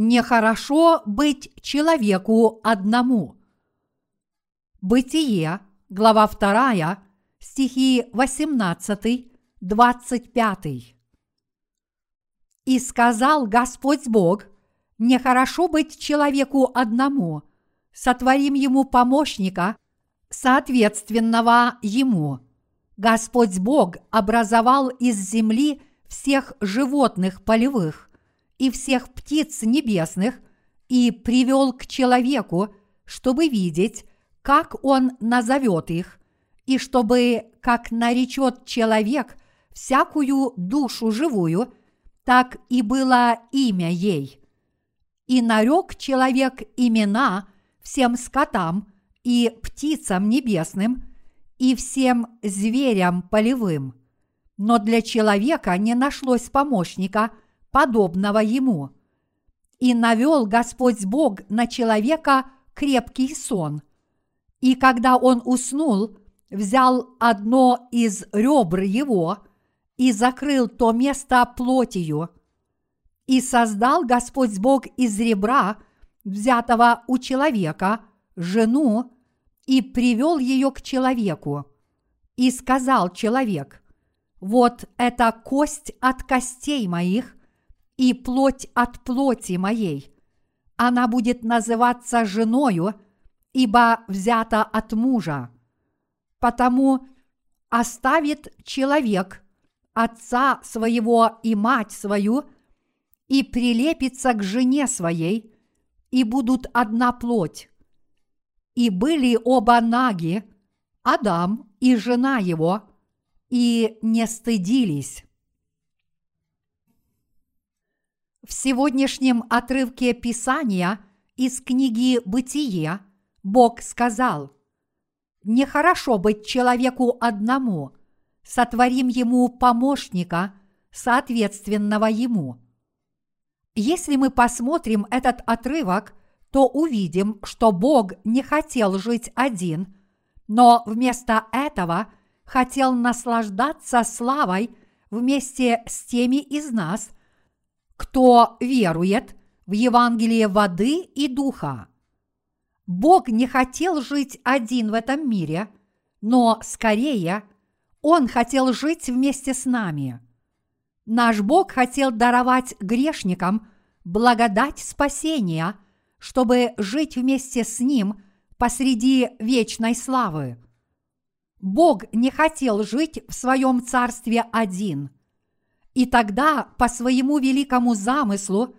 Нехорошо быть человеку одному. Бытие, глава 2, стихи 18, 25. И сказал Господь Бог, нехорошо быть человеку одному, сотворим ему помощника, соответственного ему. Господь Бог образовал из земли всех животных полевых, и всех птиц небесных и привел к человеку, чтобы видеть, как он назовет их, и чтобы, как наречет человек всякую душу живую, так и было имя ей. И нарек человек имена всем скотам и птицам небесным и всем зверям полевым. Но для человека не нашлось помощника – подобного ему. И навел Господь Бог на человека крепкий сон. И когда он уснул, взял одно из ребр его и закрыл то место плотью. И создал Господь Бог из ребра, взятого у человека, жену, и привел ее к человеку. И сказал человек, вот это кость от костей моих и плоть от плоти моей. Она будет называться женою, ибо взята от мужа. Потому оставит человек отца своего и мать свою и прилепится к жене своей, и будут одна плоть. И были оба наги, Адам и жена его, и не стыдились. В сегодняшнем отрывке Писания из книги «Бытие» Бог сказал, «Нехорошо быть человеку одному, сотворим ему помощника, соответственного ему». Если мы посмотрим этот отрывок, то увидим, что Бог не хотел жить один, но вместо этого хотел наслаждаться славой вместе с теми из нас – кто верует в Евангелие воды и духа. Бог не хотел жить один в этом мире, но скорее Он хотел жить вместе с нами. Наш Бог хотел даровать грешникам благодать спасения, чтобы жить вместе с Ним посреди вечной славы. Бог не хотел жить в своем царстве один – и тогда, по своему великому замыслу,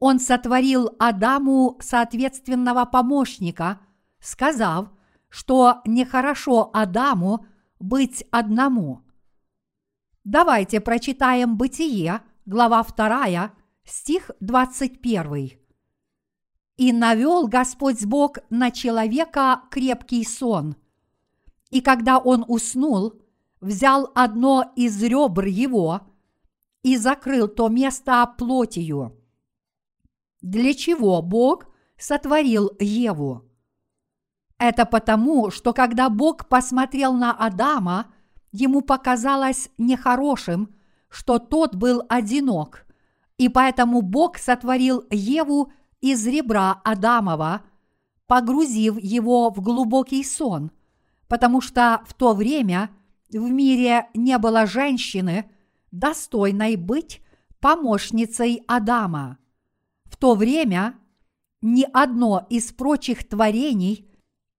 он сотворил Адаму соответственного помощника, сказав, что нехорошо Адаму быть одному. Давайте прочитаем Бытие, глава 2, стих 21. «И навел Господь Бог на человека крепкий сон, и когда он уснул, взял одно из ребр его – и закрыл то место плотью. Для чего Бог сотворил Еву? Это потому, что когда Бог посмотрел на Адама, ему показалось нехорошим, что тот был одинок, и поэтому Бог сотворил Еву из ребра Адамова, погрузив его в глубокий сон, потому что в то время в мире не было женщины – достойной быть помощницей Адама. В то время ни одно из прочих творений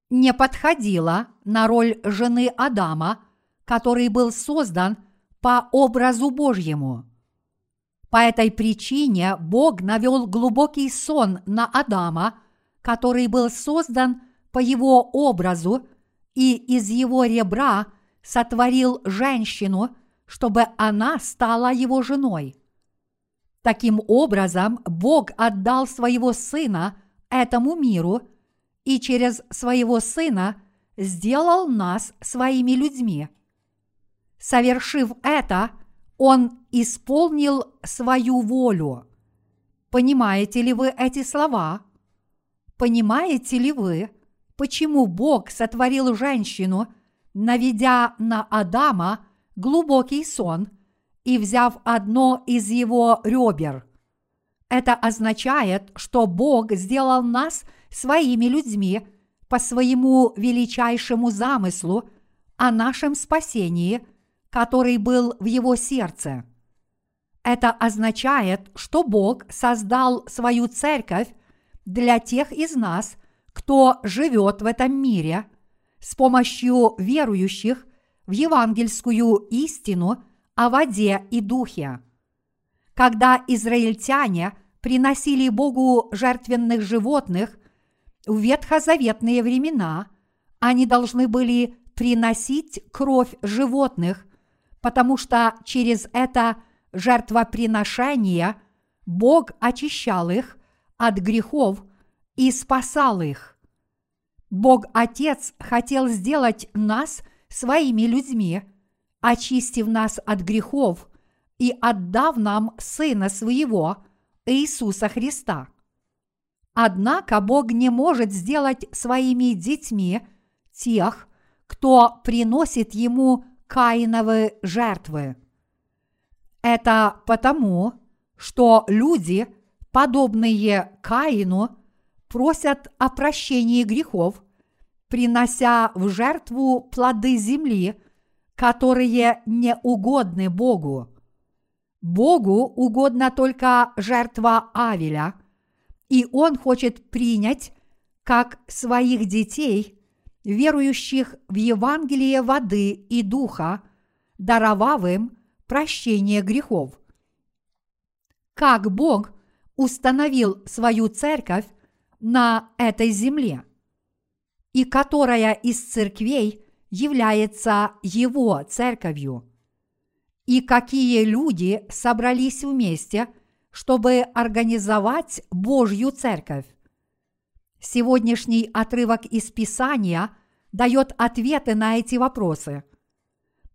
не подходило на роль жены Адама, который был создан по образу Божьему. По этой причине Бог навел глубокий сон на Адама, который был создан по его образу и из его ребра сотворил женщину – чтобы она стала его женой. Таким образом, Бог отдал своего Сына этому миру и через своего Сына сделал нас своими людьми. Совершив это, Он исполнил свою волю. Понимаете ли вы эти слова? Понимаете ли вы, почему Бог сотворил женщину, наведя на Адама глубокий сон и взяв одно из его ребер. Это означает, что Бог сделал нас своими людьми по своему величайшему замыслу о нашем спасении, который был в его сердце. Это означает, что Бог создал свою церковь для тех из нас, кто живет в этом мире, с помощью верующих в евангельскую истину о воде и духе. Когда израильтяне приносили Богу жертвенных животных в ветхозаветные времена, они должны были приносить кровь животных, потому что через это жертвоприношение Бог очищал их от грехов и спасал их. Бог Отец хотел сделать нас своими людьми, очистив нас от грехов и отдав нам Сына Своего, Иисуса Христа. Однако Бог не может сделать своими детьми тех, кто приносит Ему Каиновы жертвы. Это потому, что люди, подобные Каину, просят о прощении грехов, принося в жертву плоды земли, которые не угодны Богу. Богу угодна только жертва Авеля, и Он хочет принять как своих детей, верующих в Евангелие воды и духа, даровав им прощение грехов. Как Бог установил свою церковь на этой земле, и которая из церквей является Его церковью – и какие люди собрались вместе, чтобы организовать Божью церковь. Сегодняшний отрывок из Писания дает ответы на эти вопросы.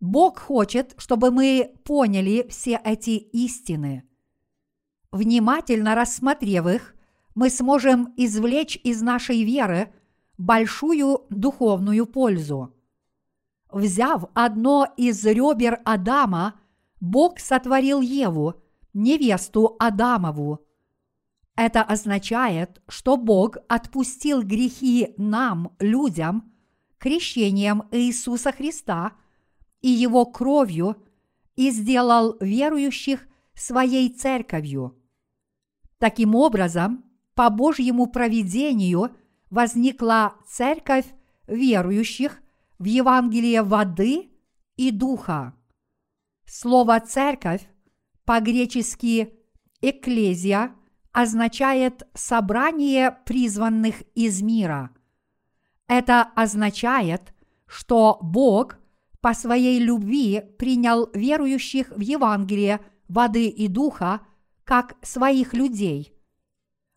Бог хочет, чтобы мы поняли все эти истины. Внимательно рассмотрев их, мы сможем извлечь из нашей веры большую духовную пользу. Взяв одно из ребер Адама Бог сотворил Еву, невесту Адамову. Это означает, что Бог отпустил грехи нам, людям, крещением Иисуса Христа и Его кровью и сделал верующих своей церковью. Таким образом, по Божьему провидению возникла церковь верующих в Евангелие воды и духа. Слово «церковь» по-гречески «экклезия» означает «собрание призванных из мира». Это означает, что Бог по своей любви принял верующих в Евангелие воды и духа как своих людей.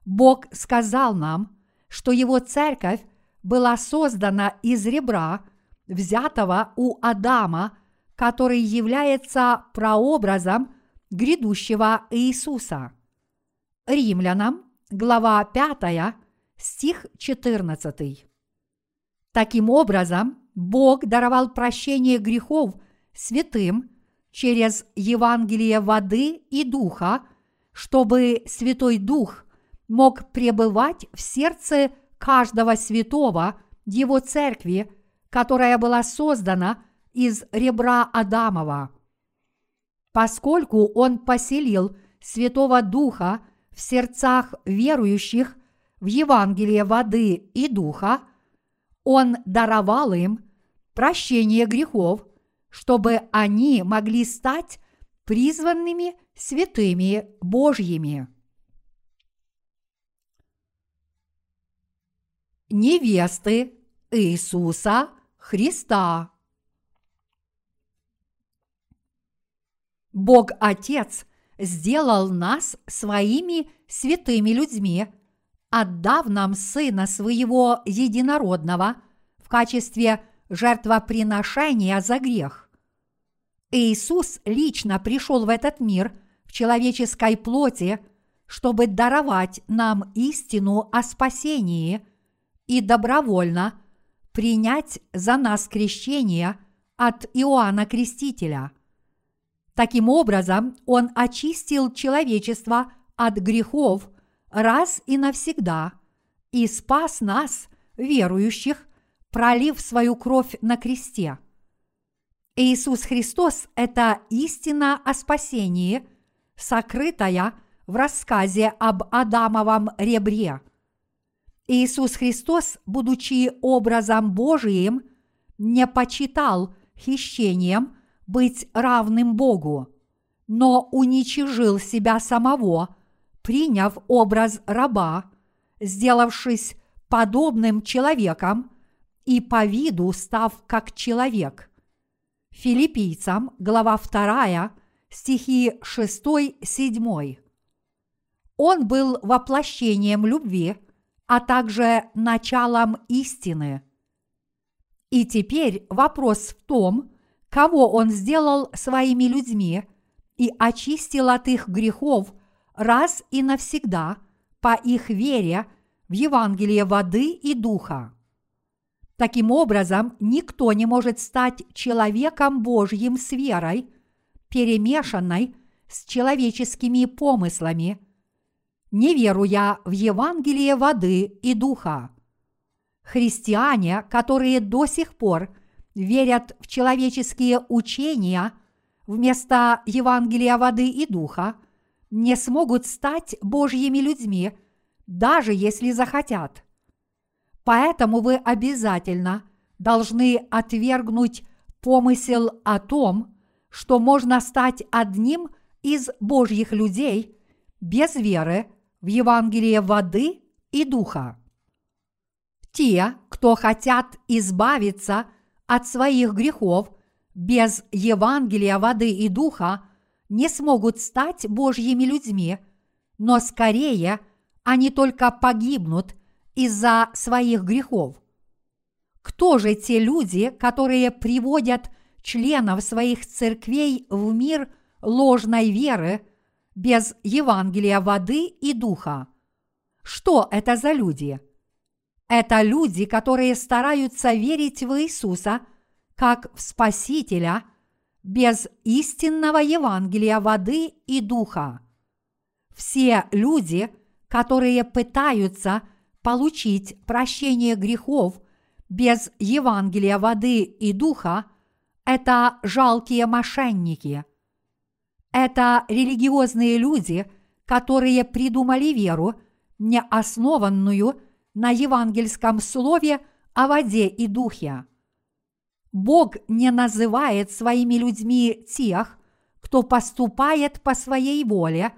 Бог сказал нам, что Его церковь была создана из ребра, взятого у Адама – который является прообразом грядущего Иисуса. Римлянам, глава 5, стих 14. Таким образом, Бог даровал прощение грехов святым через Евангелие воды и духа, чтобы Святой Дух мог пребывать в сердце каждого святого Его церкви, которая была создана – из ребра Адамова. Поскольку Он поселил Святого Духа в сердцах верующих в Евангелие воды и духа, Он даровал им прощение грехов, чтобы они могли стать призванными святыми Божьими. Невесты Иисуса Христа. Бог Отец сделал нас своими святыми людьми, отдав нам Сына Своего Единородного в качестве жертвоприношения за грех. Иисус лично пришел в этот мир в человеческой плоти, чтобы даровать нам истину о спасении и добровольно принять за нас крещение от Иоанна Крестителя – Таким образом, Он очистил человечество от грехов раз и навсегда и спас нас, верующих, пролив свою кровь на кресте. Иисус Христос – это истина о спасении, сокрытая в рассказе об Адамовом ребре. Иисус Христос, будучи образом Божиим, не почитал хищением быть равным Богу, но уничижил себя самого, приняв образ раба, сделавшись подобным человеком и по виду став как человек. Филиппийцам, глава 2, стихи 6-7. Он был воплощением любви, а также началом истины. И теперь вопрос в том, кого он сделал своими людьми и очистил от их грехов раз и навсегда по их вере в Евангелие воды и духа. Таким образом, никто не может стать человеком Божьим с верой, перемешанной с человеческими помыслами, не веруя в Евангелие воды и духа. Христиане, которые до сих пор верят в человеческие учения вместо Евангелия воды и духа, не смогут стать Божьими людьми, даже если захотят. Поэтому вы обязательно должны отвергнуть помысел о том, что можно стать одним из Божьих людей без веры в Евангелие воды и духа. Те, кто хотят избавиться от своих грехов без Евангелия воды и духа, не смогут стать Божьими людьми, но скорее они только погибнут – из-за своих грехов. Кто же те люди, которые приводят членов своих церквей в мир ложной веры без Евангелия воды и духа? Что это за люди? Это люди, которые стараются верить в Иисуса как в Спасителя без истинного Евангелия воды и духа. Все люди, которые пытаются – получить прощение грехов без Евангелия воды и духа – это жалкие мошенники. Это религиозные люди, которые придумали веру, не основанную на евангельском слове о воде и духе. Бог не называет своими людьми тех, кто поступает по своей воле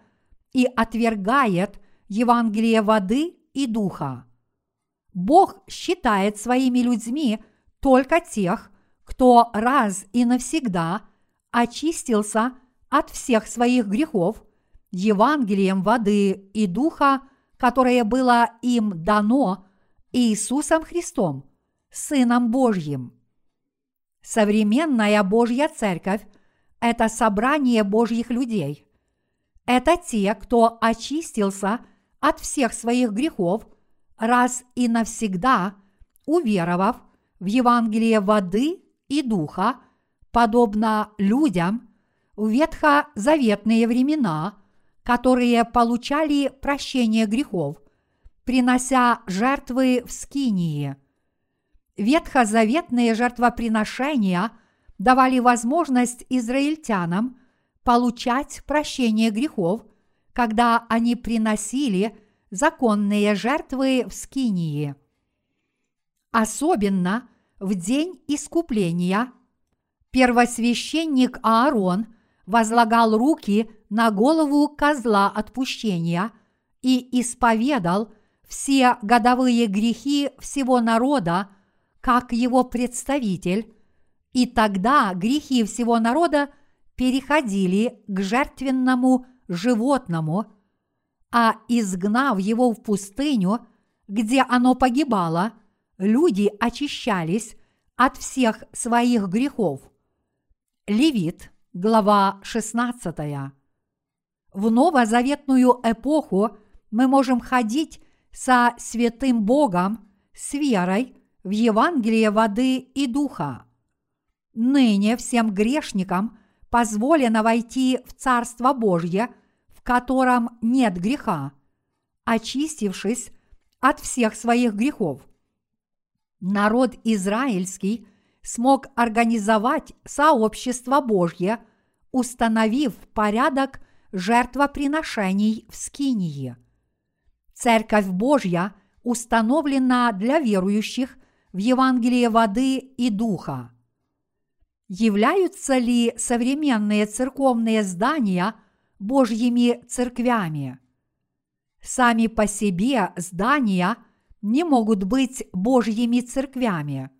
и отвергает Евангелие воды и духа. Бог считает своими людьми только тех, кто раз и навсегда очистился от всех своих грехов Евангелием воды и духа, которое было им дано Иисусом Христом, Сыном Божьим. Современная Божья Церковь – это собрание Божьих людей. Это те, кто очистился – от всех своих грехов раз и навсегда, уверовав в Евангелие воды и духа, подобно людям ветхозаветные времена, которые получали прощение грехов, принося жертвы в Скинии. Ветхозаветные жертвоприношения давали возможность израильтянам получать прощение грехов – когда они приносили законные жертвы в Скинии. Особенно в день искупления первосвященник Аарон возлагал руки на голову козла отпущения и исповедал все годовые грехи всего народа как его представитель, и тогда грехи всего народа переходили к жертвенному животному, а изгнав его в пустыню, где оно погибало, люди очищались от всех своих грехов. Левит, глава 16. В новозаветную эпоху мы можем ходить со святым Богом с верой в Евангелие воды и духа. Ныне всем грешникам позволено войти в Царство Божье котором нет греха, очистившись от всех своих грехов. Народ израильский смог организовать сообщество Божье, установив порядок жертвоприношений в Скинии. Церковь Божья установлена для верующих в Евангелие воды и духа. Являются ли современные церковные здания Божьими церквями? Сами по себе здания не могут быть Божьими церквями.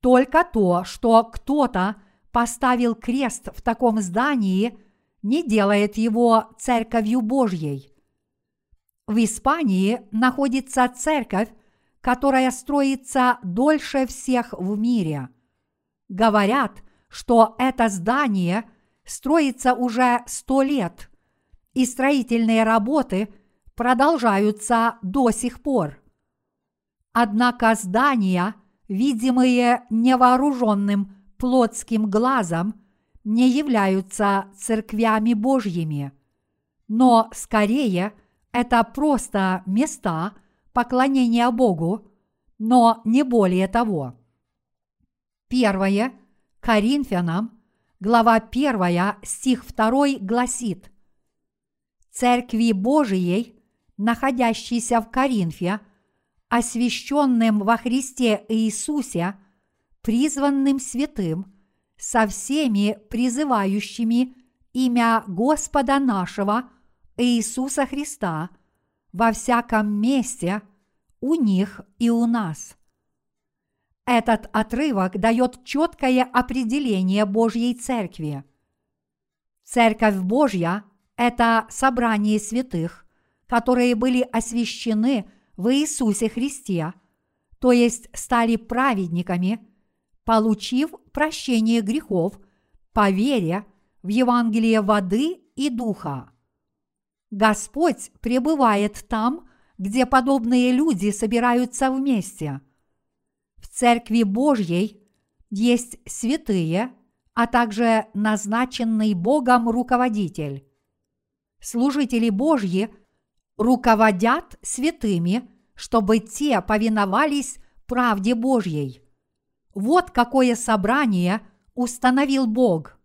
Только то, что кто-то поставил крест в таком здании, не делает его церковью Божьей. В Испании находится церковь, которая строится дольше всех в мире. Говорят, что это здание строится уже сто лет, и строительные работы продолжаются до сих пор. Однако здания, видимые невооруженным плотским глазом, не являются церквями Божьими, но скорее это просто места поклонения Богу, но не более того. Первое Коринфянам, глава 1, стих 2 гласит «Церкви Божией, находящейся в Коринфе, освященным во Христе Иисусе, призванным святым, со всеми призывающими имя Господа нашего Иисуса Христа во всяком месте у них и у нас. Этот отрывок дает четкое определение Божьей Церкви. Церковь Божья – это собрание святых, которые были освящены в Иисусе Христе, то есть стали праведниками, получив прощение грехов по вере в Евангелие воды и духа. Господь пребывает там, где подобные люди собираются вместе – в Церкви Божьей есть святые, а также назначенный Богом руководитель. Служители Божьи руководят святыми, чтобы те повиновались правде Божьей. Вот какое собрание установил Бог.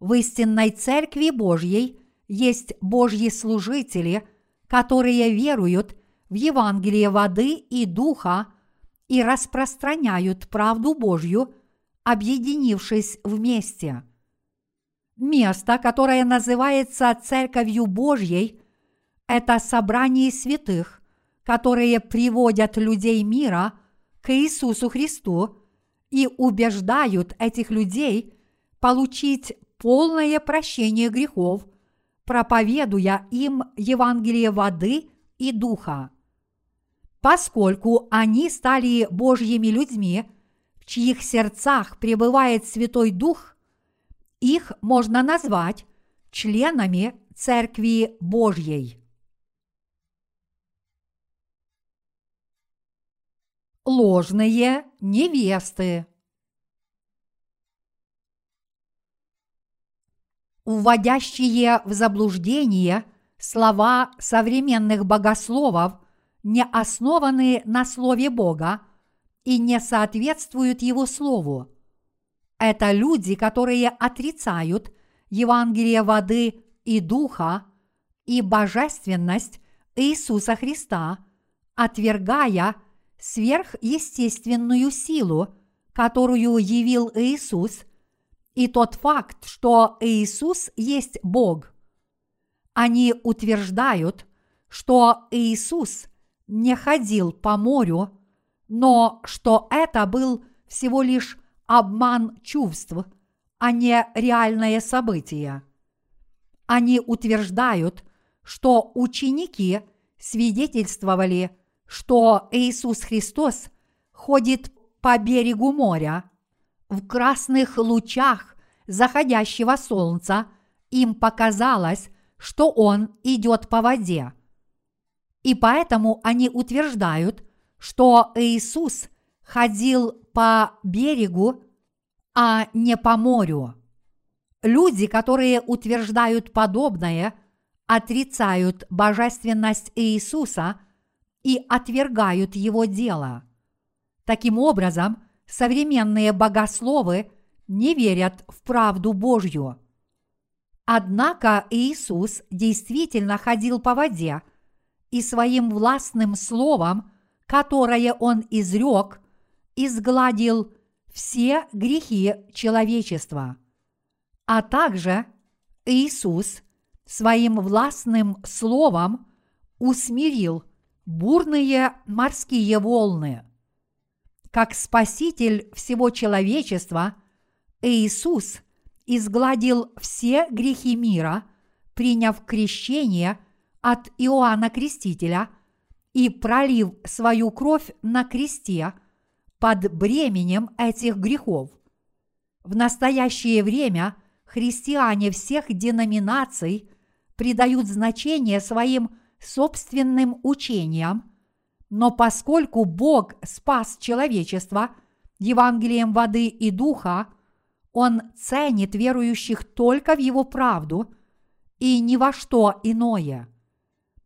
В истинной Церкви Божьей есть Божьи служители, которые веруют в Евангелие воды и духа и распространяют правду Божью, объединившись вместе. Место, которое называется Церковью Божьей, это собрание святых, которые приводят людей мира к Иисусу Христу и убеждают этих людей получить полное прощение грехов, проповедуя им Евангелие воды и духа поскольку они стали Божьими людьми, в чьих сердцах пребывает Святой Дух, их можно назвать членами Церкви Божьей. Ложные невесты Вводящие в заблуждение слова современных богословов не основаны на Слове Бога и не соответствуют Его Слову. Это люди, которые отрицают Евангелие воды и духа и божественность Иисуса Христа, отвергая сверхъестественную силу, которую явил Иисус, и тот факт, что Иисус есть Бог. Они утверждают, что Иисус не ходил по морю, но что это был всего лишь обман чувств, а не реальное событие. Они утверждают, что ученики свидетельствовали, что Иисус Христос ходит по берегу моря. В красных лучах заходящего солнца им показалось, что он идет по воде. И поэтому они утверждают, что Иисус ходил по берегу, а не по морю. Люди, которые утверждают подобное, отрицают божественность Иисуса и отвергают его дело. Таким образом, современные богословы не верят в правду Божью. Однако Иисус действительно ходил по воде и своим властным словом, которое Он изрек, изгладил все грехи человечества. А также Иисус своим властным словом усмирил бурные морские волны. Как Спаситель всего человечества, Иисус изгладил все грехи мира, приняв крещение от Иоанна Крестителя и пролив свою кровь на кресте под бременем этих грехов. В настоящее время христиане всех деноминаций придают значение своим собственным учениям, но поскольку Бог спас человечество Евангелием воды и духа, Он ценит верующих только в Его правду и ни во что иное.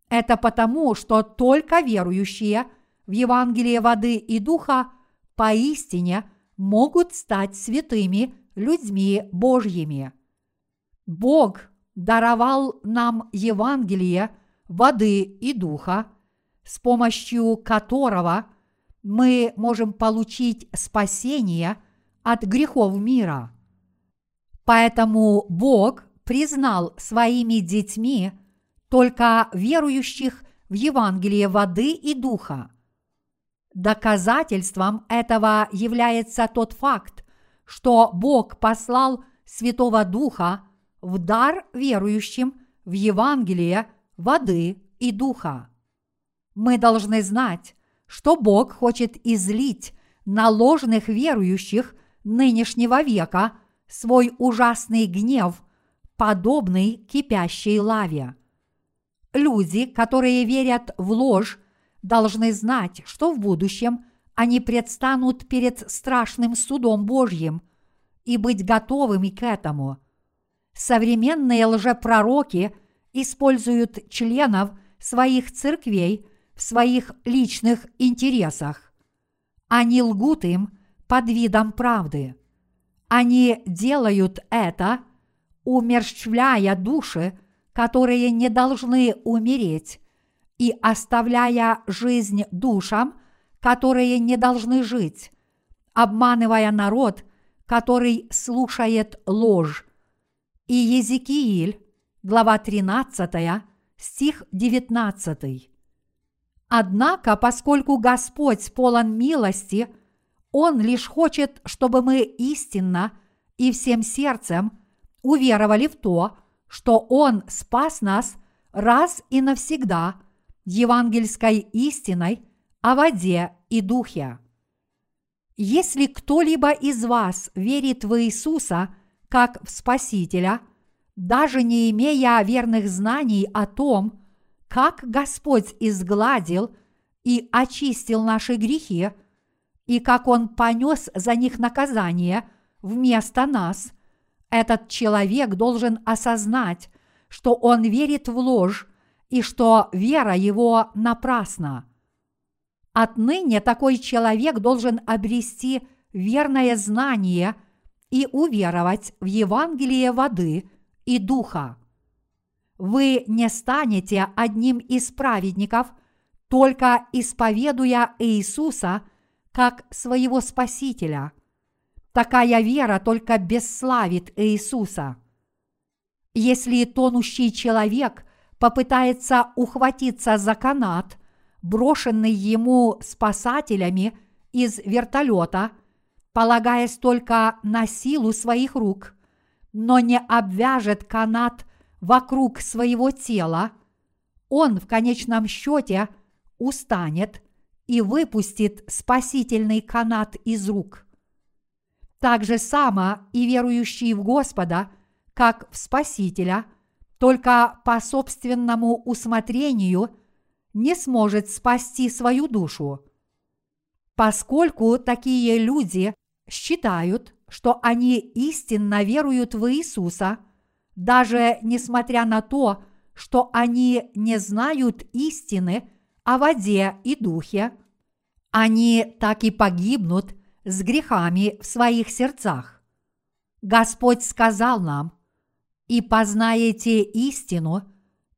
Это потому, что только верующие в Евангелие воды и духа поистине могут стать святыми людьми Божьими. Бог даровал нам Евангелие воды и духа, с помощью которого мы можем получить спасение от грехов мира. Поэтому Бог признал своими детьми только верующих в Евангелие воды и духа. Доказательством этого является тот факт, что Бог послал Святого Духа в дар верующим в Евангелие воды и духа. Мы должны знать, что Бог хочет излить на ложных верующих нынешнего века свой ужасный гнев, подобный кипящей лаве. Люди, которые верят в ложь, должны знать, что в будущем они предстанут перед страшным судом Божьим и быть готовыми к этому – Современные лжепророки используют членов своих церквей в своих личных интересах. Они лгут им под видом правды. Они делают это, умерщвляя души, которые не должны умереть, и оставляя жизнь душам, которые не должны жить, обманывая народ, который слушает ложь и Езекииль, глава 13, стих 19. Однако, поскольку Господь полон милости, Он лишь хочет, чтобы мы истинно и всем сердцем уверовали в то, что Он спас нас раз и навсегда евангельской истиной о воде и духе. Если кто-либо из вас верит в Иисуса – как в Спасителя, даже не имея верных знаний о том, как Господь изгладил и очистил наши грехи, и как Он понес за них наказание вместо нас, этот человек должен осознать, что он верит в ложь и что вера его напрасна. Отныне такой человек должен обрести верное знание – и уверовать в Евангелие воды и духа. Вы не станете одним из праведников, только исповедуя Иисуса как своего Спасителя. Такая вера только бесславит Иисуса. Если тонущий человек попытается ухватиться за канат, брошенный ему спасателями из вертолета – полагаясь только на силу своих рук, но не обвяжет канат вокруг своего тела, он в конечном счете устанет и выпустит спасительный канат из рук. Так же само и верующий в Господа, как в Спасителя, только по собственному усмотрению не сможет спасти свою душу. Поскольку такие люди считают, что они истинно веруют в Иисуса, даже несмотря на то, что они не знают истины о воде и духе, они так и погибнут с грехами в своих сердцах. Господь сказал нам, «И познаете истину,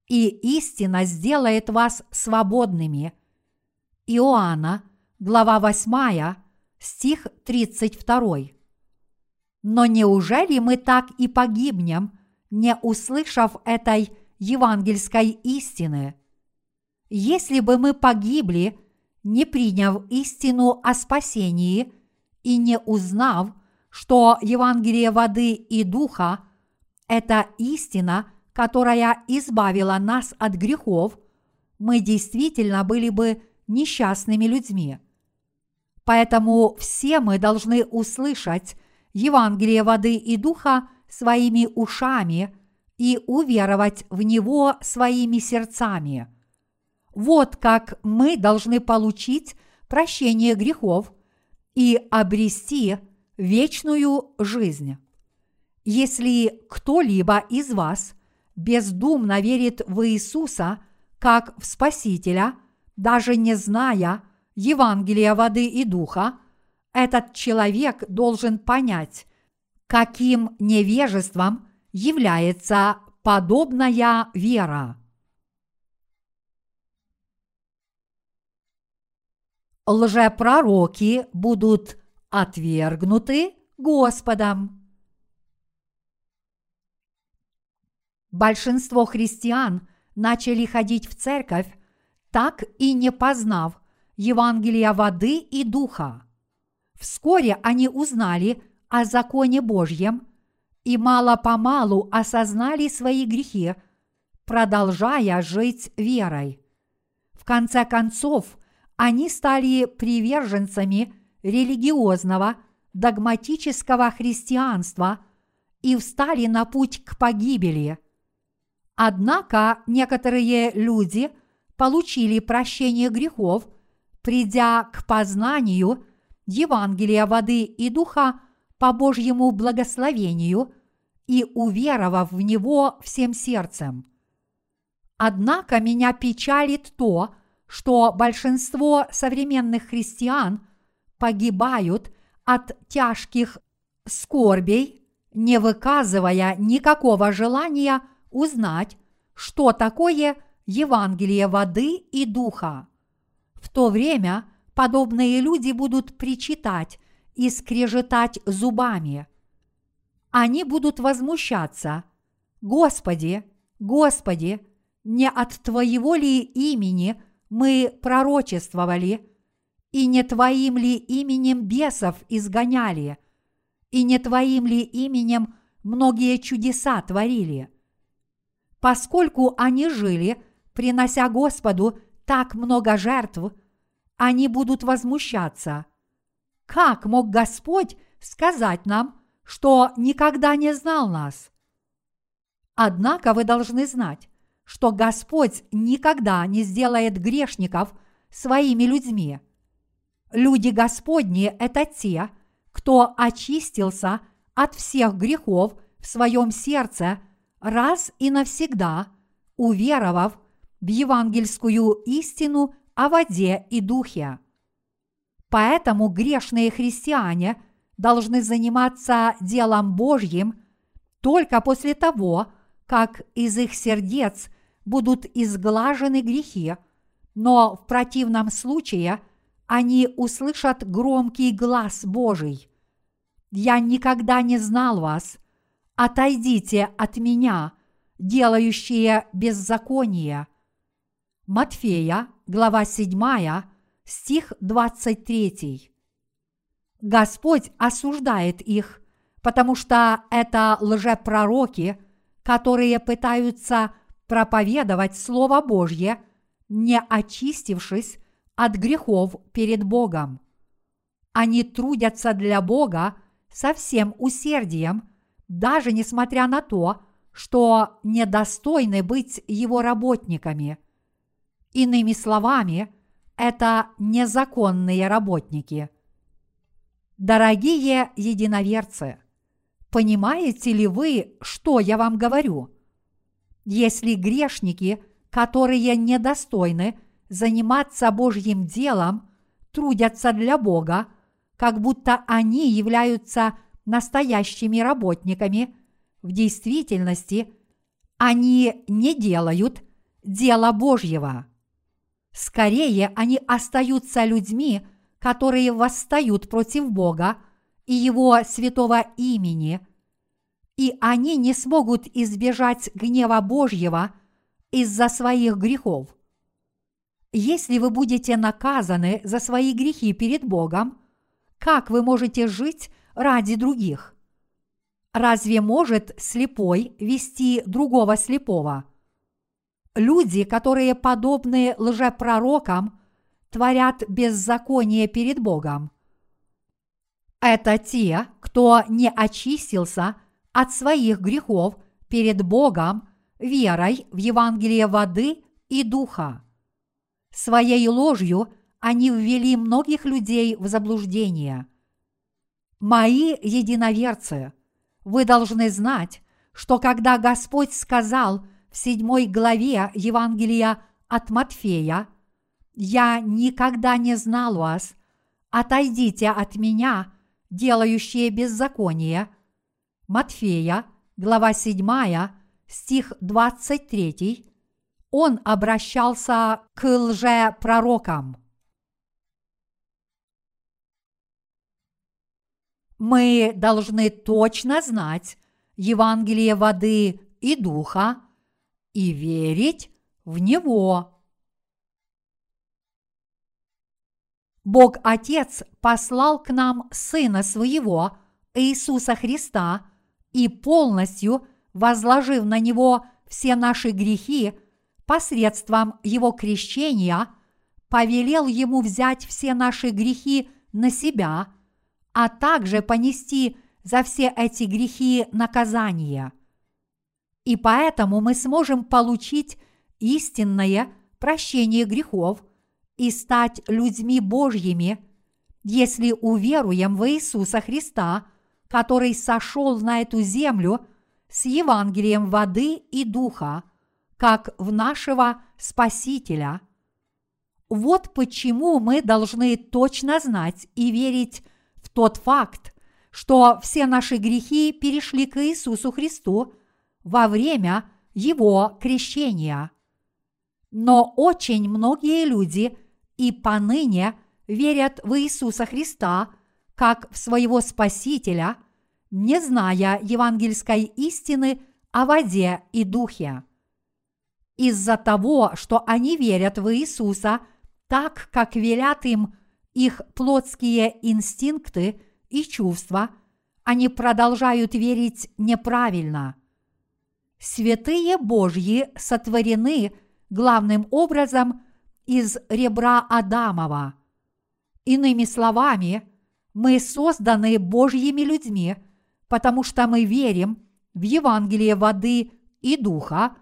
и истина сделает вас свободными». Иоанна, глава 8, стих 32. Но неужели мы так и погибнем, не услышав этой евангельской истины? Если бы мы погибли, не приняв истину о спасении и не узнав, что Евангелие воды и духа – это истина, которая избавила нас от грехов, мы действительно были бы несчастными людьми. Поэтому все мы должны услышать Евангелие воды и духа своими ушами и уверовать в него своими сердцами. Вот как мы должны получить прощение грехов и обрести вечную жизнь. Если кто-либо из вас бездумно верит в Иисуса как в Спасителя, даже не зная Евангелия воды и духа, этот человек должен понять, каким невежеством является подобная вера. Лжепророки будут отвергнуты Господом. Большинство христиан начали ходить в церковь, так и не познав Евангелия воды и духа. Вскоре они узнали о законе Божьем и мало-помалу осознали свои грехи, продолжая жить верой. В конце концов, они стали приверженцами религиозного, догматического христианства и встали на путь к погибели. Однако некоторые люди получили прощение грехов, придя к познанию Евангелия воды и духа по Божьему благословению и уверовав в него всем сердцем. Однако меня печалит то, что большинство современных христиан погибают от тяжких скорбей, не выказывая никакого желания узнать, что такое Евангелие воды и духа. В то время подобные люди будут причитать и скрежетать зубами. Они будут возмущаться. Господи, Господи, не от Твоего ли имени мы пророчествовали, и не Твоим ли именем бесов изгоняли, и не Твоим ли именем многие чудеса творили? Поскольку они жили, принося Господу так много жертв – они будут возмущаться. Как мог Господь сказать нам, что никогда не знал нас? Однако вы должны знать, что Господь никогда не сделает грешников своими людьми. Люди Господни – это те, кто очистился от всех грехов в своем сердце раз и навсегда, уверовав в евангельскую истину о воде и духе. Поэтому грешные христиане должны заниматься делом Божьим только после того, как из их сердец будут изглажены грехи, но в противном случае они услышат громкий глаз Божий. «Я никогда не знал вас, отойдите от меня, делающие беззаконие». Матфея, глава 7, стих 23. Господь осуждает их, потому что это лжепророки, которые пытаются проповедовать Слово Божье, не очистившись от грехов перед Богом. Они трудятся для Бога со всем усердием, даже несмотря на то, что недостойны быть Его работниками – Иными словами, это незаконные работники. Дорогие единоверцы, понимаете ли вы, что я вам говорю? Если грешники, которые недостойны заниматься Божьим делом, трудятся для Бога, как будто они являются настоящими работниками, в действительности они не делают дело Божьего. Скорее, они остаются людьми, которые восстают против Бога и Его святого имени, и они не смогут избежать гнева Божьего из-за своих грехов. Если вы будете наказаны за свои грехи перед Богом, как вы можете жить ради других? Разве может слепой вести другого слепого? Люди, которые подобны лжепророкам, творят беззаконие перед Богом. Это те, кто не очистился от своих грехов перед Богом верой в Евангелие воды и духа. Своей ложью они ввели многих людей в заблуждение. Мои единоверцы, вы должны знать, что когда Господь сказал в седьмой главе Евангелия от Матфея, «Я никогда не знал вас, отойдите от меня, делающие беззаконие», Матфея, глава 7, стих 23, он обращался к лжепророкам. Мы должны точно знать Евангелие воды и духа и верить в него. Бог Отец послал к нам Сына Своего, Иисуса Христа, и полностью возложив на Него все наши грехи посредством Его крещения, повелел Ему взять все наши грехи на себя – а также понести за все эти грехи наказание. И поэтому мы сможем получить истинное прощение грехов и стать людьми Божьими, если уверуем в Иисуса Христа, который сошел на эту землю с Евангелием воды и духа, как в нашего Спасителя. Вот почему мы должны точно знать и верить тот факт, что все наши грехи перешли к Иисусу Христу во время Его крещения. Но очень многие люди и поныне верят в Иисуса Христа как в своего Спасителя, не зная евангельской истины о воде и духе. Из-за того, что они верят в Иисуса так, как велят им их плотские инстинкты и чувства, они продолжают верить неправильно. Святые Божьи сотворены главным образом из ребра Адамова. Иными словами, мы созданы Божьими людьми, потому что мы верим в Евангелие воды и духа,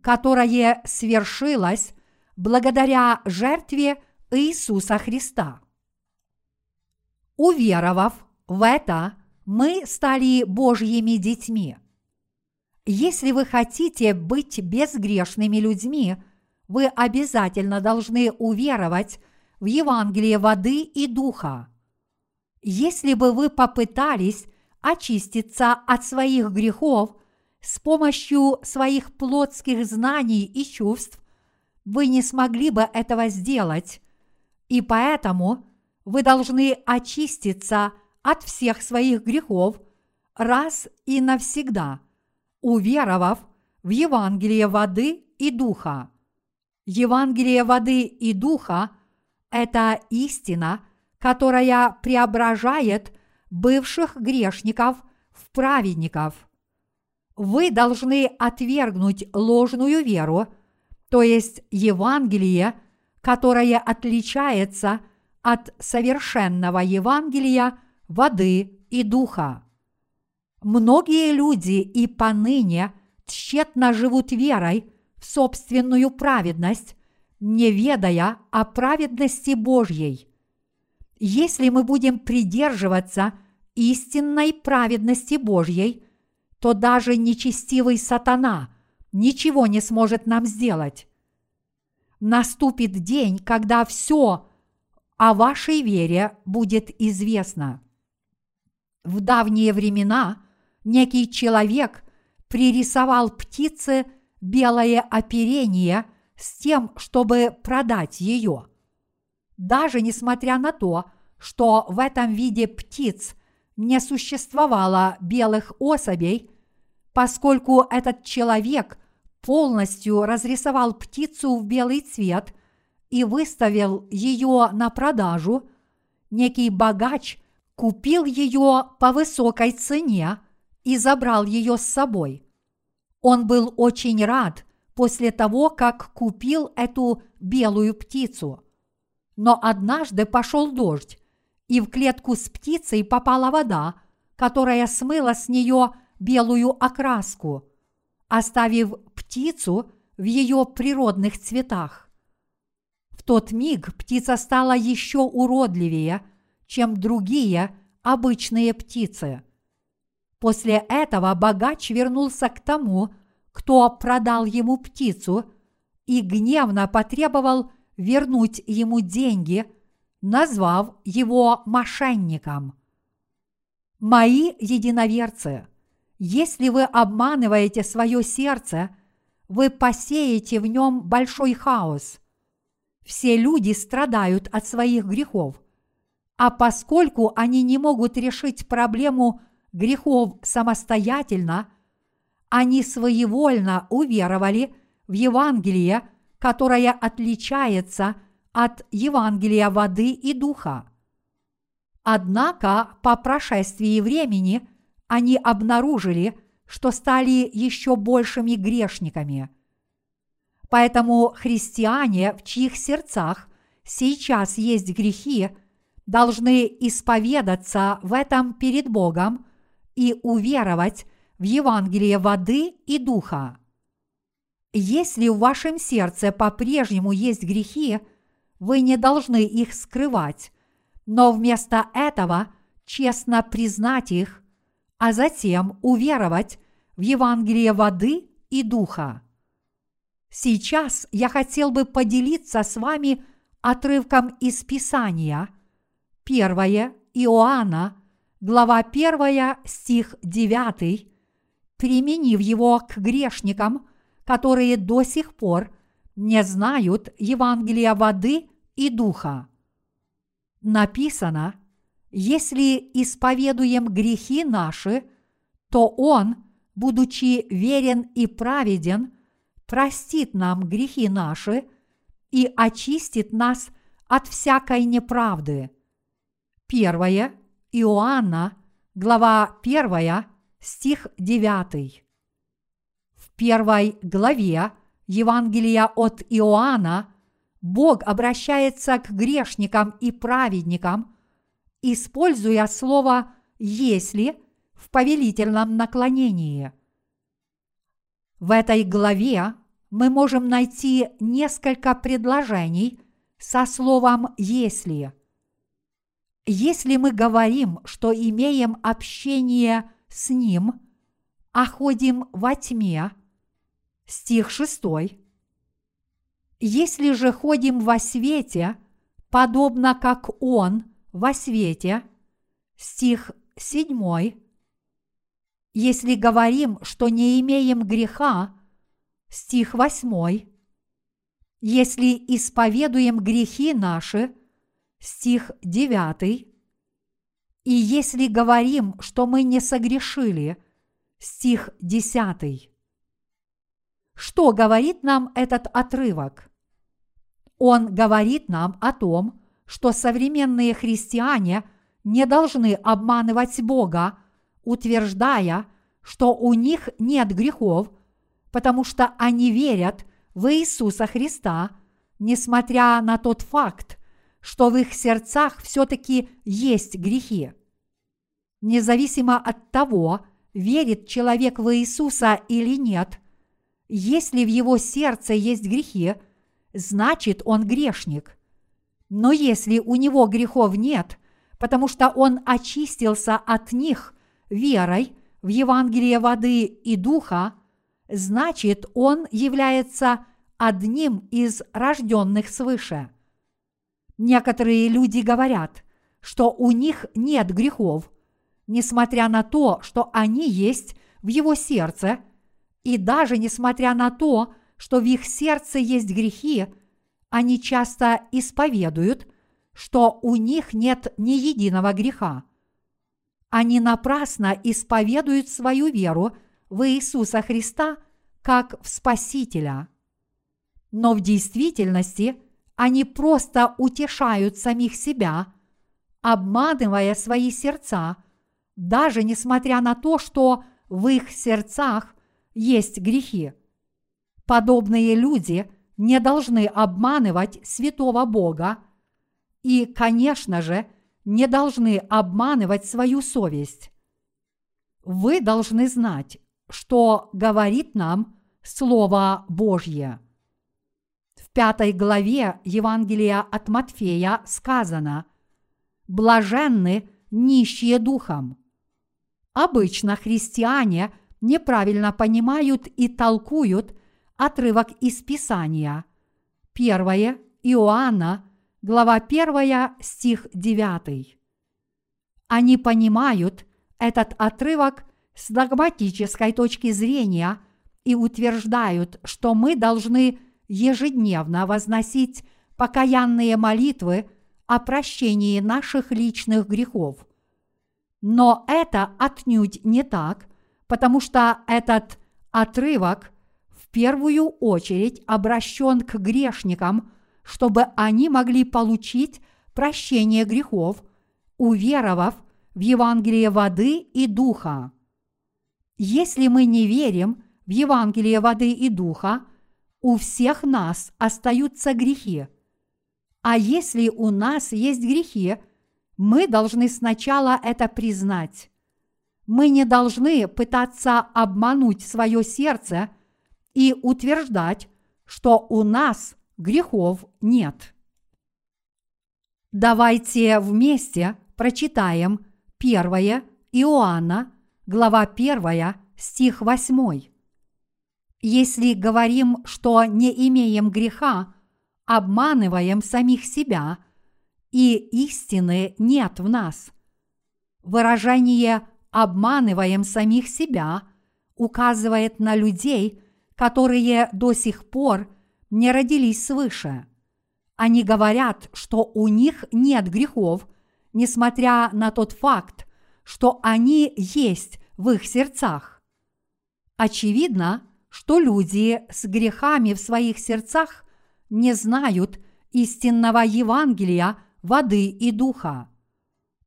которое свершилось благодаря жертве Иисуса Христа. Уверовав в это, мы стали Божьими детьми. Если вы хотите быть безгрешными людьми, вы обязательно должны уверовать в Евангелие воды и духа. Если бы вы попытались очиститься от своих грехов с помощью своих плотских знаний и чувств, вы не смогли бы этого сделать, и поэтому вы должны очиститься от всех своих грехов раз и навсегда, уверовав в Евангелие воды и духа. Евангелие воды и духа – это истина, которая преображает бывших грешников в праведников. Вы должны отвергнуть ложную веру, то есть Евангелие, которое отличается – от совершенного Евангелия воды и духа. Многие люди и поныне тщетно живут верой в собственную праведность, не ведая о праведности Божьей. Если мы будем придерживаться истинной праведности Божьей, то даже нечестивый сатана ничего не сможет нам сделать. Наступит день, когда все о вашей вере будет известно. В давние времена некий человек пририсовал птице белое оперение с тем, чтобы продать ее. Даже несмотря на то, что в этом виде птиц не существовало белых особей, поскольку этот человек полностью разрисовал птицу в белый цвет и выставил ее на продажу, некий богач купил ее по высокой цене и забрал ее с собой. Он был очень рад после того, как купил эту белую птицу. Но однажды пошел дождь, и в клетку с птицей попала вода, которая смыла с нее белую окраску, оставив птицу в ее природных цветах. В тот миг птица стала еще уродливее, чем другие обычные птицы. После этого богач вернулся к тому, кто продал ему птицу, и гневно потребовал вернуть ему деньги, назвав его мошенником. Мои единоверцы, если вы обманываете свое сердце, вы посеете в нем большой хаос. Все люди страдают от своих грехов, а поскольку они не могут решить проблему грехов самостоятельно, они своевольно уверовали в Евангелие, которое отличается от Евангелия воды и духа. Однако по прошествии времени они обнаружили, что стали еще большими грешниками. Поэтому христиане, в чьих сердцах сейчас есть грехи, должны исповедаться в этом перед Богом и уверовать в Евангелие воды и духа. Если в вашем сердце по-прежнему есть грехи, вы не должны их скрывать, но вместо этого честно признать их а затем уверовать в Евангелие воды и духа. Сейчас я хотел бы поделиться с вами отрывком из Писания, 1 Иоанна, глава 1, стих 9, применив его к грешникам, которые до сих пор не знают Евангелия воды и духа. Написано – если исповедуем грехи наши, то Он, будучи верен и праведен, простит нам грехи наши и очистит нас от всякой неправды. Первое Иоанна, глава 1, стих 9. В первой главе Евангелия от Иоанна Бог обращается к грешникам и праведникам – используя слово «если» в повелительном наклонении. В этой главе мы можем найти несколько предложений со словом «если». Если мы говорим, что имеем общение с Ним, а ходим во тьме, стих 6, если же ходим во свете, подобно как Он – во свете, стих 7, если говорим, что не имеем греха, стих 8, если исповедуем грехи наши, стих 9, и если говорим, что мы не согрешили, стих 10. Что говорит нам этот отрывок? Он говорит нам о том, что современные христиане не должны обманывать Бога, утверждая, что у них нет грехов, потому что они верят в Иисуса Христа, несмотря на тот факт, что в их сердцах все-таки есть грехи. Независимо от того, верит человек в Иисуса или нет, если в его сердце есть грехи, значит он грешник – но если у него грехов нет, потому что он очистился от них верой в Евангелие воды и духа, значит, он является одним из рожденных свыше. Некоторые люди говорят, что у них нет грехов, несмотря на то, что они есть в его сердце, и даже несмотря на то, что в их сердце есть грехи, они часто исповедуют, что у них нет ни единого греха. Они напрасно исповедуют свою веру в Иисуса Христа как в Спасителя. Но в действительности они просто утешают самих себя, обманывая свои сердца, даже несмотря на то, что в их сердцах есть грехи. Подобные люди не должны обманывать святого Бога и, конечно же, не должны обманывать свою совесть. Вы должны знать, что говорит нам Слово Божье. Пятой главе Евангелия от Матфея сказано «Блаженны нищие духом». Обычно христиане неправильно понимают и толкуют отрывок из Писания. Первое Иоанна, глава 1, стих 9. Они понимают этот отрывок с догматической точки зрения и утверждают, что мы должны ежедневно возносить покаянные молитвы о прощении наших личных грехов. Но это отнюдь не так, потому что этот отрывок в первую очередь обращен к грешникам, чтобы они могли получить прощение грехов, уверовав в Евангелие воды и духа. Если мы не верим в Евангелие воды и духа, у всех нас остаются грехи. А если у нас есть грехи, мы должны сначала это признать. Мы не должны пытаться обмануть свое сердце и утверждать, что у нас грехов нет. Давайте вместе прочитаем 1 Иоанна, глава 1, стих 8. Если говорим, что не имеем греха, обманываем самих себя, и истины нет в нас. Выражение «обманываем самих себя» указывает на людей, которые до сих пор не родились свыше. Они говорят, что у них нет грехов, несмотря на тот факт, что они есть в их сердцах. Очевидно, что люди с грехами в своих сердцах не знают истинного Евангелия воды и духа.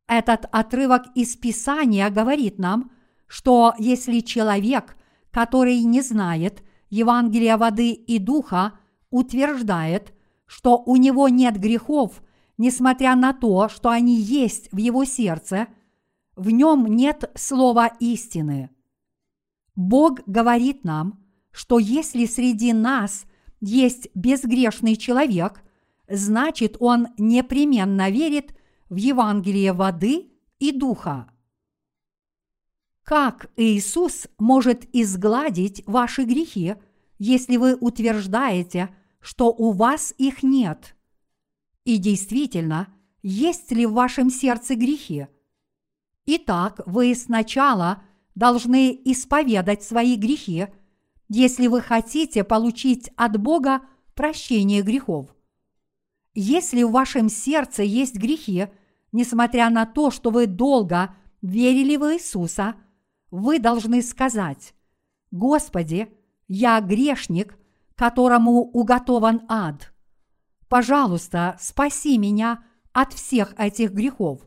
Этот отрывок из Писания говорит нам, что если человек, который не знает Евангелия воды и духа, утверждает, что у него нет грехов, несмотря на то, что они есть в его сердце, в нем нет слова истины. Бог говорит нам, что если среди нас есть безгрешный человек, значит он непременно верит в Евангелие воды и духа. Как Иисус может изгладить ваши грехи, если вы утверждаете, что у вас их нет? И действительно, есть ли в вашем сердце грехи? Итак, вы сначала должны исповедать свои грехи, если вы хотите получить от Бога прощение грехов. Если в вашем сердце есть грехи, несмотря на то, что вы долго верили в Иисуса, вы должны сказать, «Господи, я грешник, которому уготован ад. Пожалуйста, спаси меня от всех этих грехов».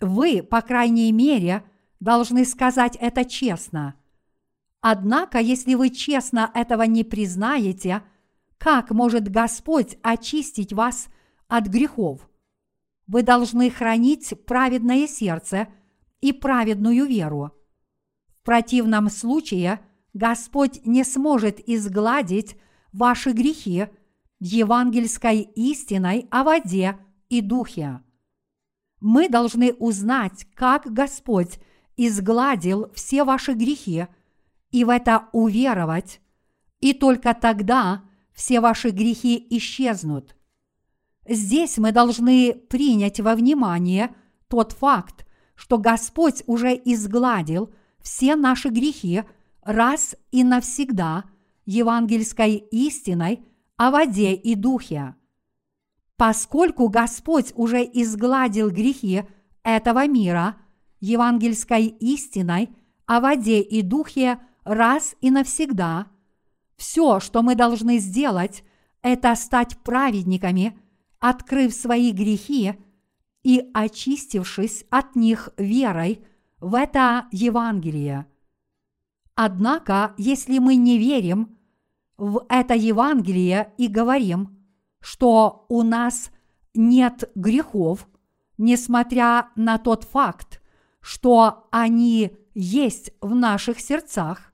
Вы, по крайней мере, должны сказать это честно. Однако, если вы честно этого не признаете – как может Господь очистить вас от грехов? Вы должны хранить праведное сердце и праведную веру. В противном случае Господь не сможет изгладить ваши грехи евангельской истиной о воде и духе. Мы должны узнать, как Господь изгладил все ваши грехи и в это уверовать, и только тогда все ваши грехи исчезнут. Здесь мы должны принять во внимание тот факт, что Господь уже изгладил все наши грехи раз и навсегда евангельской истиной о воде и духе. Поскольку Господь уже изгладил грехи этого мира евангельской истиной о воде и духе раз и навсегда, все, что мы должны сделать, это стать праведниками, открыв свои грехи и очистившись от них верой в это Евангелие. Однако, если мы не верим в это Евангелие и говорим, что у нас нет грехов, несмотря на тот факт, что они есть в наших сердцах,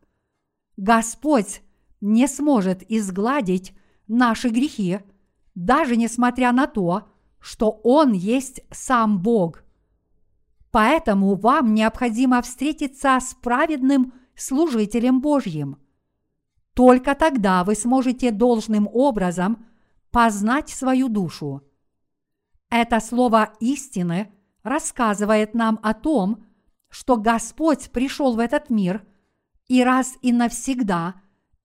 Господь не сможет изгладить наши грехи, даже несмотря на то, что Он есть сам Бог. Поэтому вам необходимо встретиться с праведным служителем Божьим. Только тогда вы сможете должным образом познать свою душу. Это слово истины рассказывает нам о том, что Господь пришел в этот мир и раз и навсегда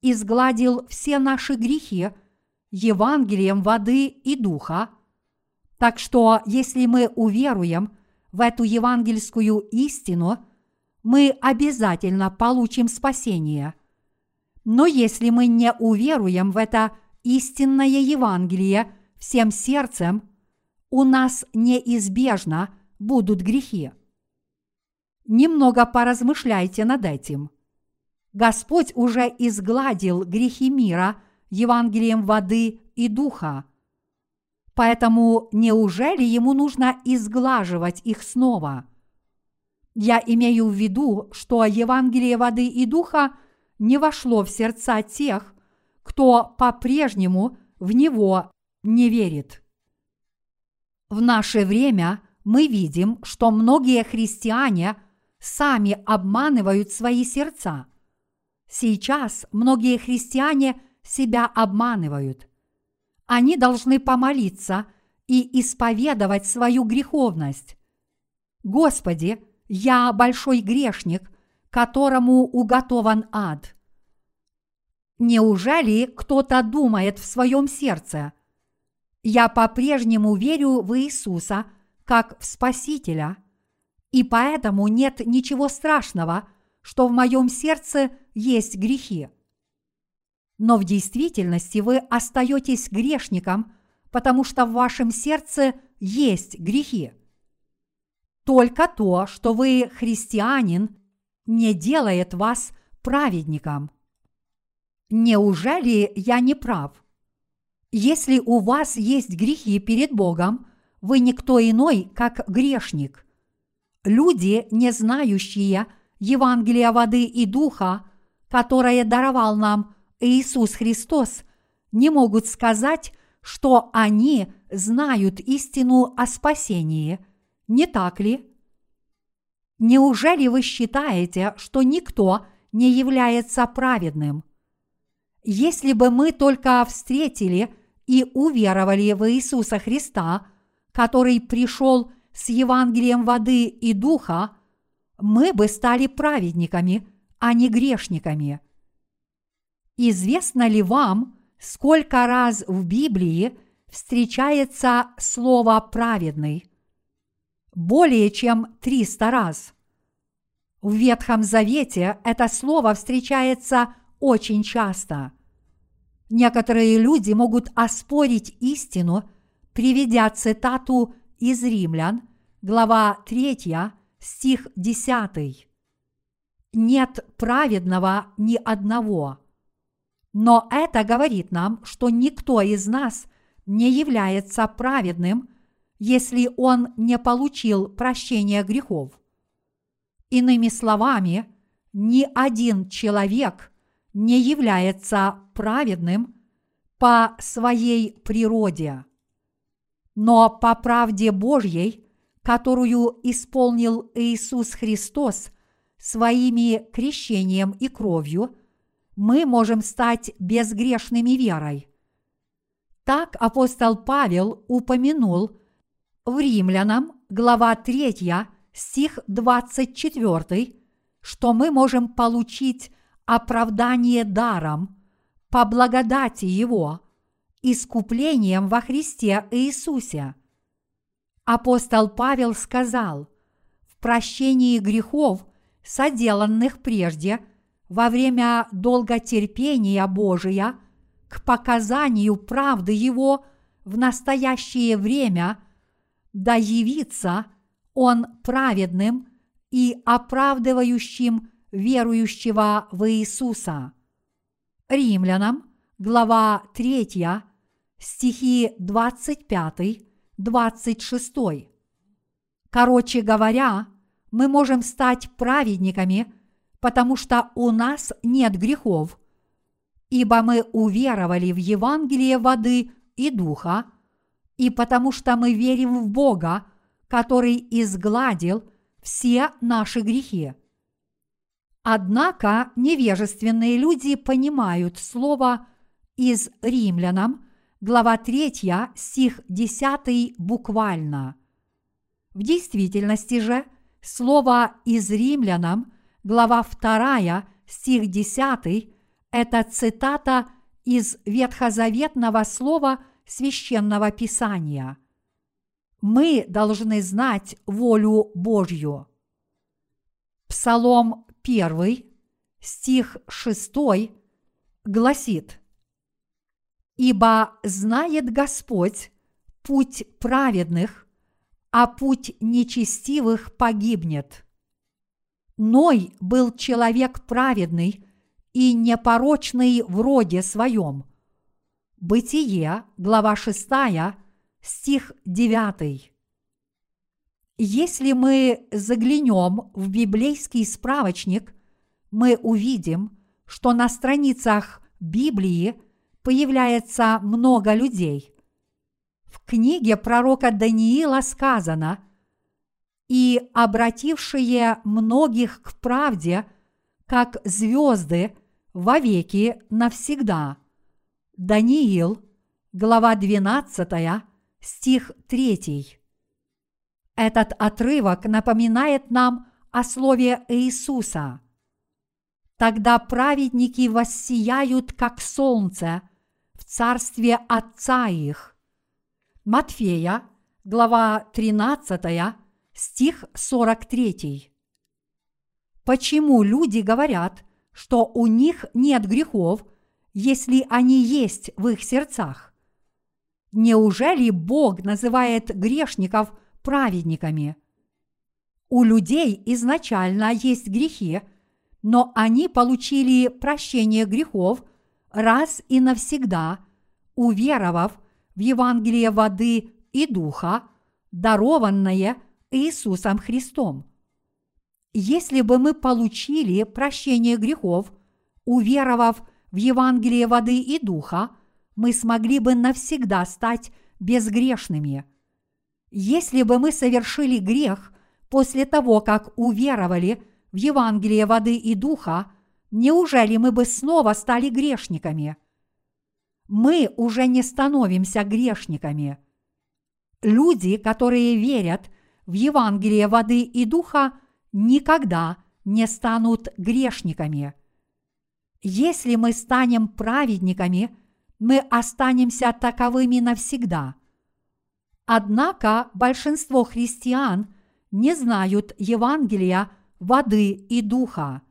изгладил все наши грехи Евангелием воды и духа. Так что, если мы уверуем в эту евангельскую истину – мы обязательно получим спасение. Но если мы не уверуем в это истинное Евангелие всем сердцем, у нас неизбежно будут грехи. Немного поразмышляйте над этим. Господь уже изгладил грехи мира Евангелием воды и духа. Поэтому неужели ему нужно изглаживать их снова – я имею в виду, что Евангелие воды и духа не вошло в сердца тех, кто по-прежнему в него не верит. В наше время мы видим, что многие христиане сами обманывают свои сердца. Сейчас многие христиане себя обманывают. Они должны помолиться и исповедовать свою греховность. Господи, я большой грешник, которому уготован ад. Неужели кто-то думает в своем сердце? Я по-прежнему верю в Иисуса как в Спасителя, и поэтому нет ничего страшного, что в моем сердце есть грехи. Но в действительности вы остаетесь грешником, потому что в вашем сердце есть грехи – только то, что вы христианин, не делает вас праведником. Неужели я не прав? Если у вас есть грехи перед Богом, вы никто иной, как грешник. Люди, не знающие Евангелия воды и духа, которое даровал нам Иисус Христос, не могут сказать, что они знают истину о спасении – не так ли? Неужели вы считаете, что никто не является праведным? Если бы мы только встретили и уверовали в Иисуса Христа, который пришел с Евангелием воды и духа, мы бы стали праведниками, а не грешниками. Известно ли вам, сколько раз в Библии встречается слово «праведный»? более чем 300 раз. В Ветхом Завете это слово встречается очень часто. Некоторые люди могут оспорить истину, приведя цитату из Римлян, глава 3, стих 10. «Нет праведного ни одного». Но это говорит нам, что никто из нас не является праведным – если он не получил прощения грехов. Иными словами, ни один человек не является праведным по своей природе. Но по правде Божьей, которую исполнил Иисус Христос своими крещением и кровью, мы можем стать безгрешными верой. Так апостол Павел упомянул в Римлянам, глава 3, стих 24, что мы можем получить оправдание даром по благодати Его, искуплением во Христе Иисусе. Апостол Павел сказал, в прощении грехов, соделанных прежде, во время долготерпения Божия, к показанию правды Его в настоящее время, да явится Он праведным и оправдывающим верующего в Иисуса. Римлянам, глава 3, стихи 25-26. Короче говоря, мы можем стать праведниками, потому что у нас нет грехов, ибо мы уверовали в Евангелие воды и духа, и потому что мы верим в Бога, который изгладил все наши грехи. Однако невежественные люди понимают слово из Римлянам, глава 3, стих 10 буквально. В действительности же слово из Римлянам, глава 2, стих 10 – это цитата из ветхозаветного слова священного писания. Мы должны знать волю Божью. Псалом 1, стих 6 гласит «Ибо знает Господь путь праведных, а путь нечестивых погибнет». Ной был человек праведный и непорочный в роде своем. Бытие, глава 6, стих 9. Если мы заглянем в библейский справочник, мы увидим, что на страницах Библии появляется много людей. В книге пророка Даниила сказано «И обратившие многих к правде, как звезды, вовеки навсегда». Даниил, глава 12, стих 3. Этот отрывок напоминает нам о слове Иисуса. Тогда праведники воссияют, как солнце, в царстве Отца их. Матфея, глава 13, стих 43. Почему люди говорят, что у них нет грехов, если они есть в их сердцах? Неужели Бог называет грешников – праведниками. У людей изначально есть грехи, но они получили прощение грехов раз и навсегда, уверовав в Евангелие воды и духа, дарованное Иисусом Христом. Если бы мы получили прощение грехов, уверовав в Евангелие воды и духа, мы смогли бы навсегда стать безгрешными – если бы мы совершили грех после того, как уверовали в Евангелие воды и духа, неужели мы бы снова стали грешниками? Мы уже не становимся грешниками. Люди, которые верят в Евангелие воды и духа, никогда не станут грешниками. Если мы станем праведниками, мы останемся таковыми навсегда – Однако большинство христиан не знают Евангелия воды и духа.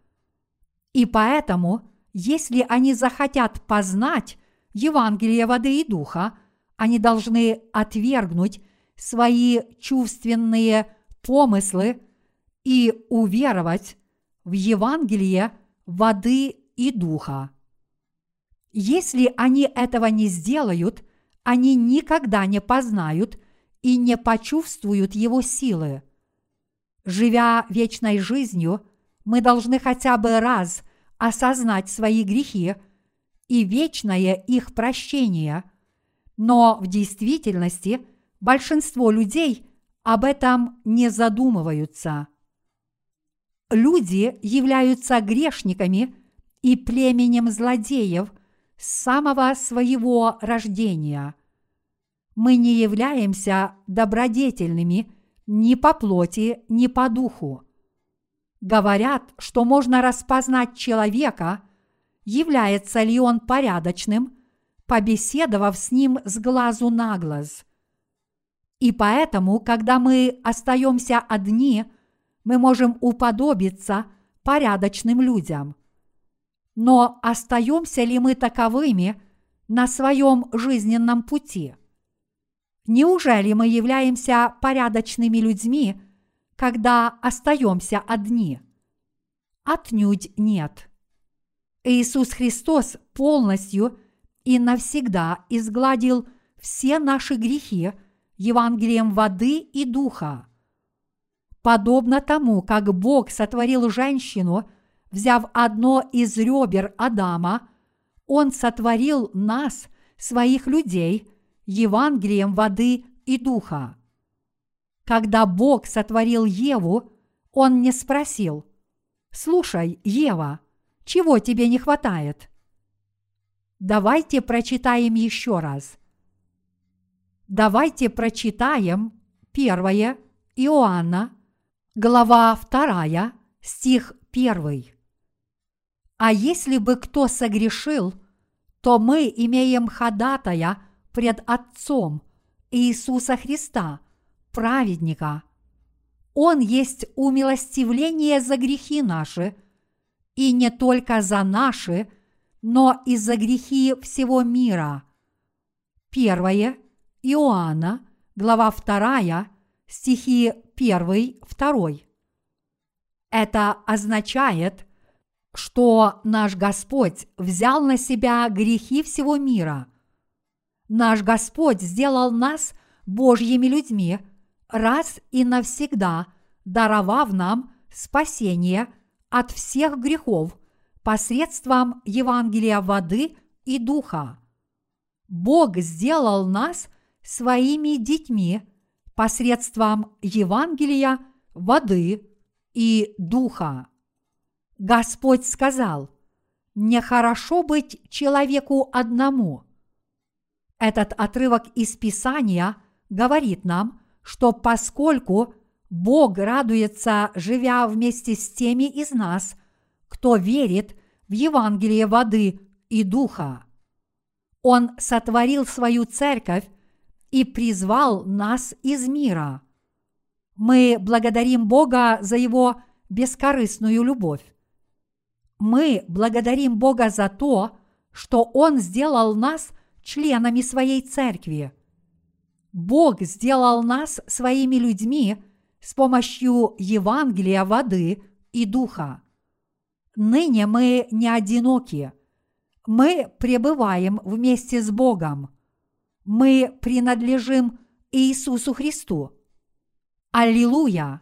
И поэтому, если они захотят познать Евангелие воды и духа, они должны отвергнуть свои чувственные помыслы и уверовать в Евангелие воды и духа. Если они этого не сделают, они никогда не познают и не почувствуют его силы. Живя вечной жизнью, мы должны хотя бы раз осознать свои грехи и вечное их прощение, но в действительности большинство людей об этом не задумываются. люди являются грешниками и племенем злодеев с самого своего рождения. Мы не являемся добродетельными ни по плоти, ни по духу. Говорят, что можно распознать человека, является ли он порядочным, побеседовав с ним с глазу на глаз. И поэтому, когда мы остаемся одни, мы можем уподобиться порядочным людям. Но остаемся ли мы таковыми на своем жизненном пути? Неужели мы являемся порядочными людьми, когда остаемся одни? Отнюдь нет. Иисус Христос полностью и навсегда изгладил все наши грехи Евангелием воды и духа. Подобно тому, как Бог сотворил женщину, взяв одно из ребер Адама, Он сотворил нас, своих людей, Евангелием воды и духа. Когда Бог сотворил Еву, Он не спросил, «Слушай, Ева, чего тебе не хватает?» Давайте прочитаем еще раз. Давайте прочитаем первое Иоанна, глава 2, стих 1. А если бы кто согрешил, то мы имеем ходатая пред Отцом Иисуса Христа, праведника. Он есть умилостивление за грехи наши, и не только за наши, но и за грехи всего мира. Первое Иоанна, глава 2, стихи 1, 2. Это означает, что наш Господь взял на себя грехи всего мира. Наш Господь сделал нас Божьими людьми раз и навсегда, даровав нам спасение от всех грехов посредством Евангелия воды и духа. Бог сделал нас своими детьми посредством Евангелия воды и духа. Господь сказал, нехорошо быть человеку одному. Этот отрывок из Писания говорит нам, что поскольку Бог радуется, живя вместе с теми из нас, кто верит в Евангелие воды и духа. Он сотворил свою церковь и призвал нас из мира. Мы благодарим Бога за Его бескорыстную любовь мы благодарим Бога за то, что Он сделал нас членами своей церкви. Бог сделал нас своими людьми с помощью Евангелия воды и духа. Ныне мы не одиноки. Мы пребываем вместе с Богом. Мы принадлежим Иисусу Христу. Аллилуйя!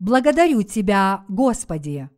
Благодарю Тебя, Господи!